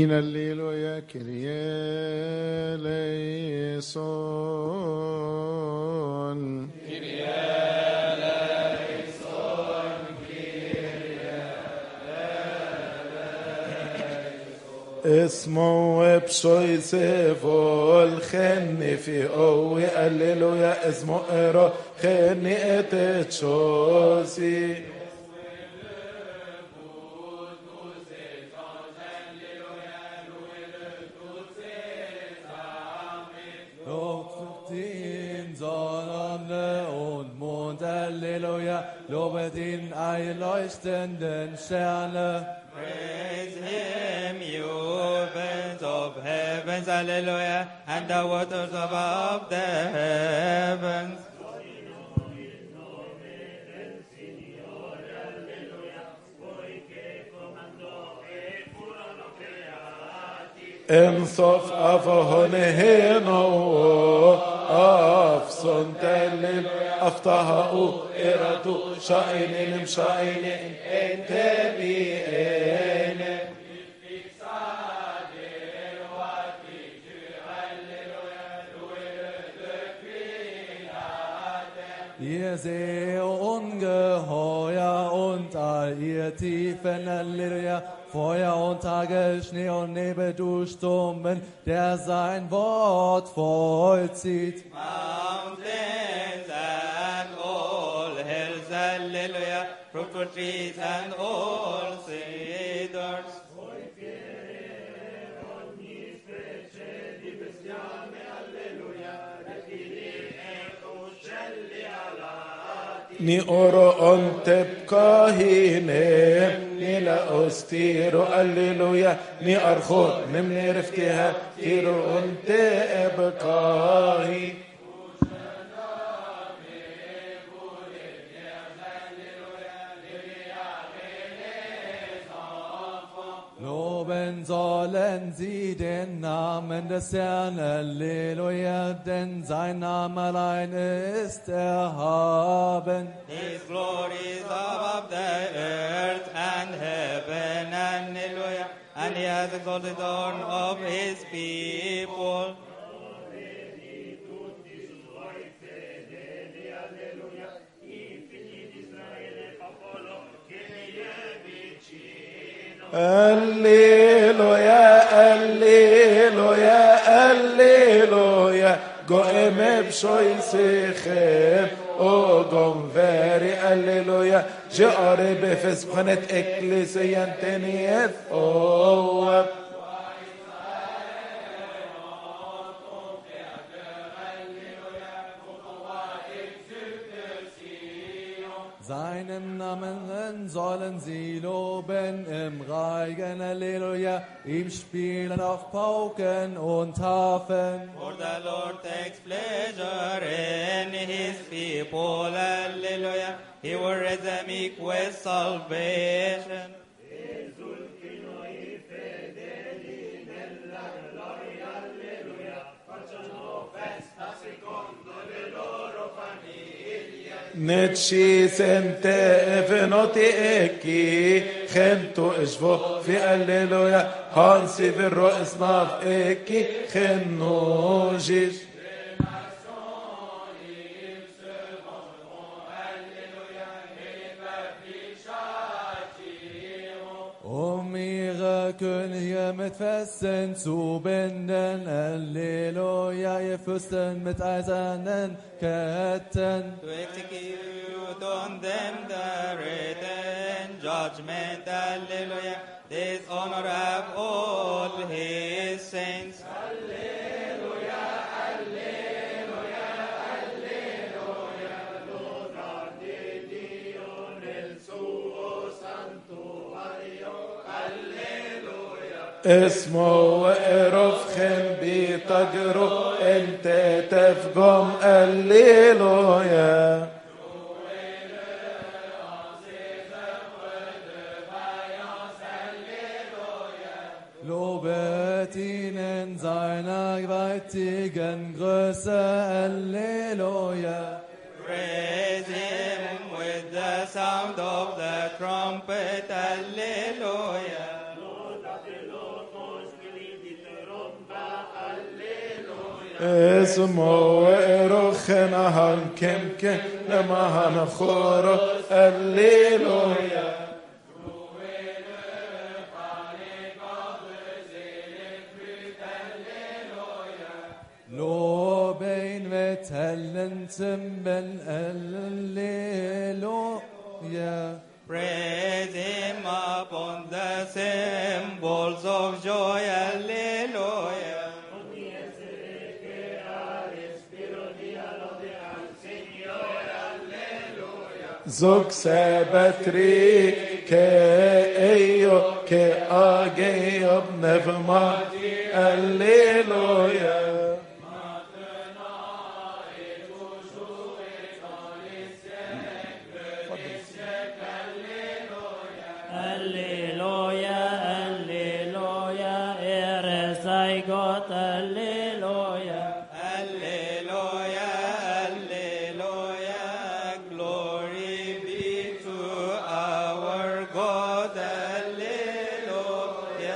In alleluia Kyrie eleison. اسمه بشوي فول خني في قوي هللويا اسمه ايرو خني اتتشوسي Halleluja, lobe den einleuchtenden Sterne. Praise him, you winds of heavens, hallelujah, and the waters above the heavens. انصف افهن هنا افصن تلل افتهاء ارتو شاين مشاين انت بيئين Ihr See ungeheuer und all ihr Tiefen, Halleluja, Feuer und Tage, Schnee und Nebel, du Sturmen, der sein Wort vollzieht. Mountains Trees and all cedars. ni oro on tebka hine ni la ostiro alleluja ni archo nimni riftiha tiro on Loben sollen sie den Namen des Herrn, Halleluja, denn sein Name allein ist erhaben. His glory is above the earth and heaven, hallelujah, and he has exalted the horn of his people. Alleluia, alleluia, alleluia. Goem b'shoy sechem, o gom veri, alleluia. Je'are befes b'chanet eklesiyan teniet, o Seinen Namen sollen sie loben im Reigen, Halleluja, ihm spielen auf Pauken und Hafen. For the Lord takes pleasure in his people, hallelujah. He will raise the meek with salvation. نتشي سنت فنوتي اكي خنتو اشفو في الليلويا هانسي في الرؤس ناف اكي خنو جيش Um ihre Könige mit Festen Fürsten mit eisernen Ketten. To execute you on them the written judgment, hallelujah. This honor have all his saints. اسمه وقرف خن بيتجرو انت تفقم الليلويا Lobet ihn in seiner gewaltigen Größe, Halleluja. Praise him with the sound of the trumpet, اسمه وإرخنا هنكم كم لما هنخورو الليلويا لو بين متلنتم من الليلويا Praise him upon the symbols of زوك سبتري كأيو كأجيب نفماتي الليلويا